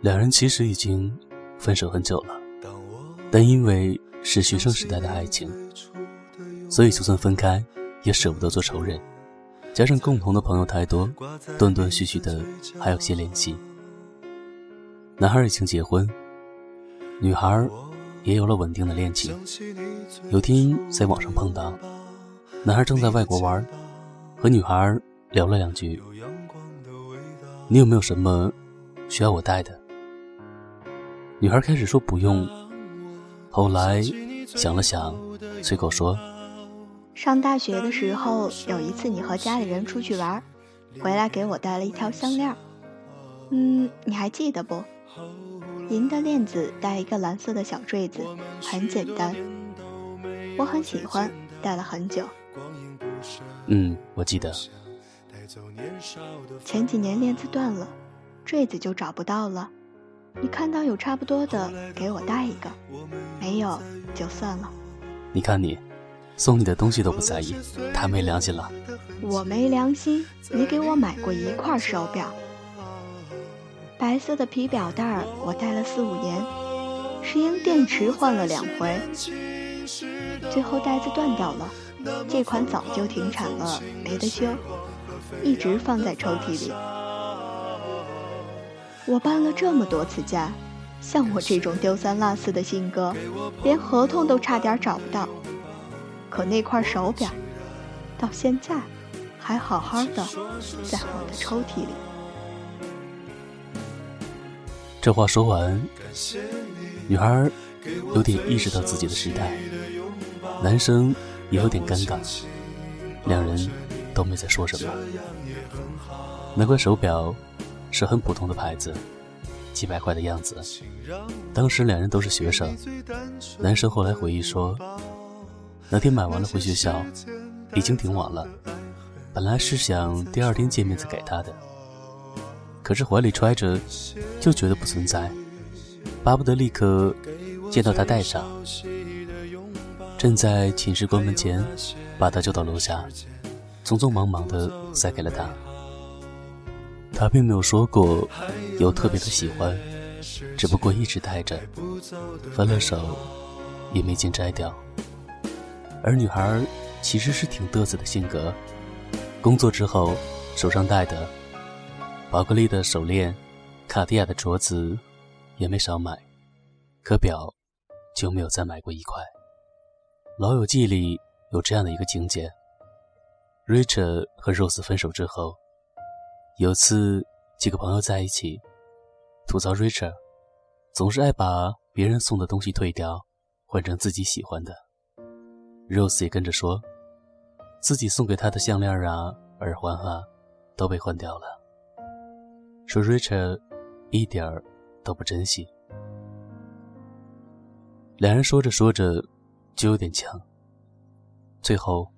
两人其实已经分手很久了，但因为是学生时代的爱情，所以就算分开，也舍不得做仇人。加上共同的朋友太多，断断续续的还有些联系。男孩已经结婚，女孩也有了稳定的恋情。有天在网上碰到，男孩正在外国玩，和女孩聊了两句：“你有没有什么需要我带的？”女孩开始说不用，后来想了想，随口说。上大学的时候，有一次你和家里人出去玩，回来给我带了一条项链。嗯，你还记得不？银的链子带一个蓝色的小坠子，很简单。我很喜欢，戴了很久。嗯，我记得。前几年链子断了，坠子就找不到了。你看到有差不多的，给我带一个；没有就算了。你看你。送你的东西都不在意，太没良心了。我没良心，你给我买过一块手表，白色的皮表带儿我戴了四五年，石英电池换了两回，最后带子断掉了。这款早就停产了，没得修，一直放在抽屉里。我搬了这么多次家，像我这种丢三落四的性格，连合同都差点找不到。可那块手表，到现在还好好的在我的抽屉里。这话说完，女孩有点意识到自己的时态，男生也有点尴尬，两人都没再说什么。那块手表是很普通的牌子，几百块的样子。当时两人都是学生，男生后来回忆说。那天买完了回学校，已经挺晚了。本来是想第二天见面再给他的，可是怀里揣着，就觉得不存在，巴不得立刻见到他戴上。站在寝室关门前，把他叫到楼下，匆匆忙忙的塞给了他。他并没有说过有特别的喜欢，只不过一直戴着，分了手也没见摘掉。而女孩其实是挺嘚瑟的性格，工作之后手上戴的宝格丽的手链、卡地亚的镯子也没少买，可表就没有再买过一块。《老友记》里有这样的一个情节：Richard 和 Rose 分手之后，有次几个朋友在一起吐槽 Richard，总是爱把别人送的东西退掉，换成自己喜欢的。Rose 也跟着说，自己送给他的项链啊、耳环啊，都被换掉了。说 Richard 一点儿都不珍惜。两人说着说着，就有点呛。最后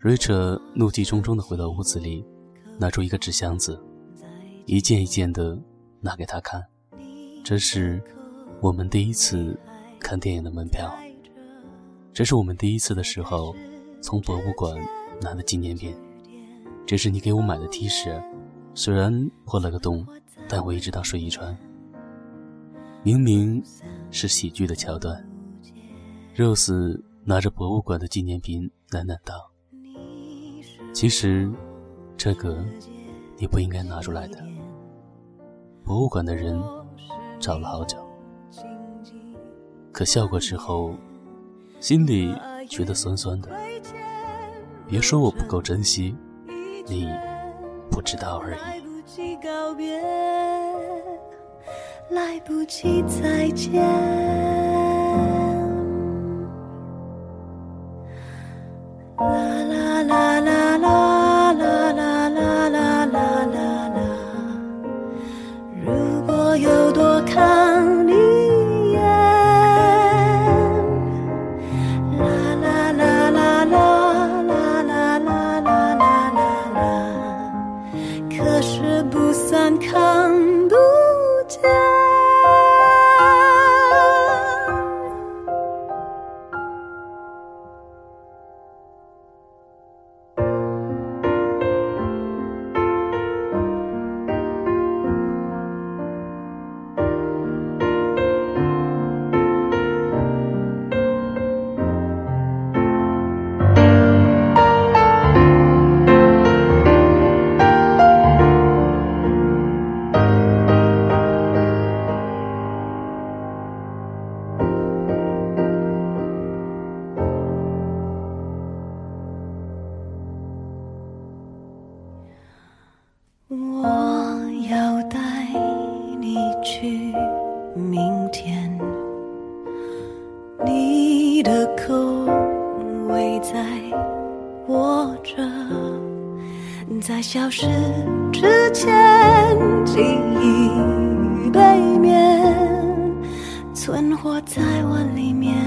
，Richard 怒气冲冲地回到屋子里，拿出一个纸箱子，一件一件的拿给他看。这是我们第一次看电影的门票。这是我们第一次的时候，从博物馆拿的纪念品。这是你给我买的 T 恤，虽然破了个洞，但我一直当睡衣穿。明明是喜剧的桥段，Rose 拿着博物馆的纪念品喃喃道：“其实，这个你不应该拿出来的。博物馆的人找了好久。可笑过之后心里觉得酸酸的。别说我不够珍惜你不知道而已。来不及告别来不及再见。啦啦啦啦去明天。你的口味在握着在消失之前记忆背面存活在我里面。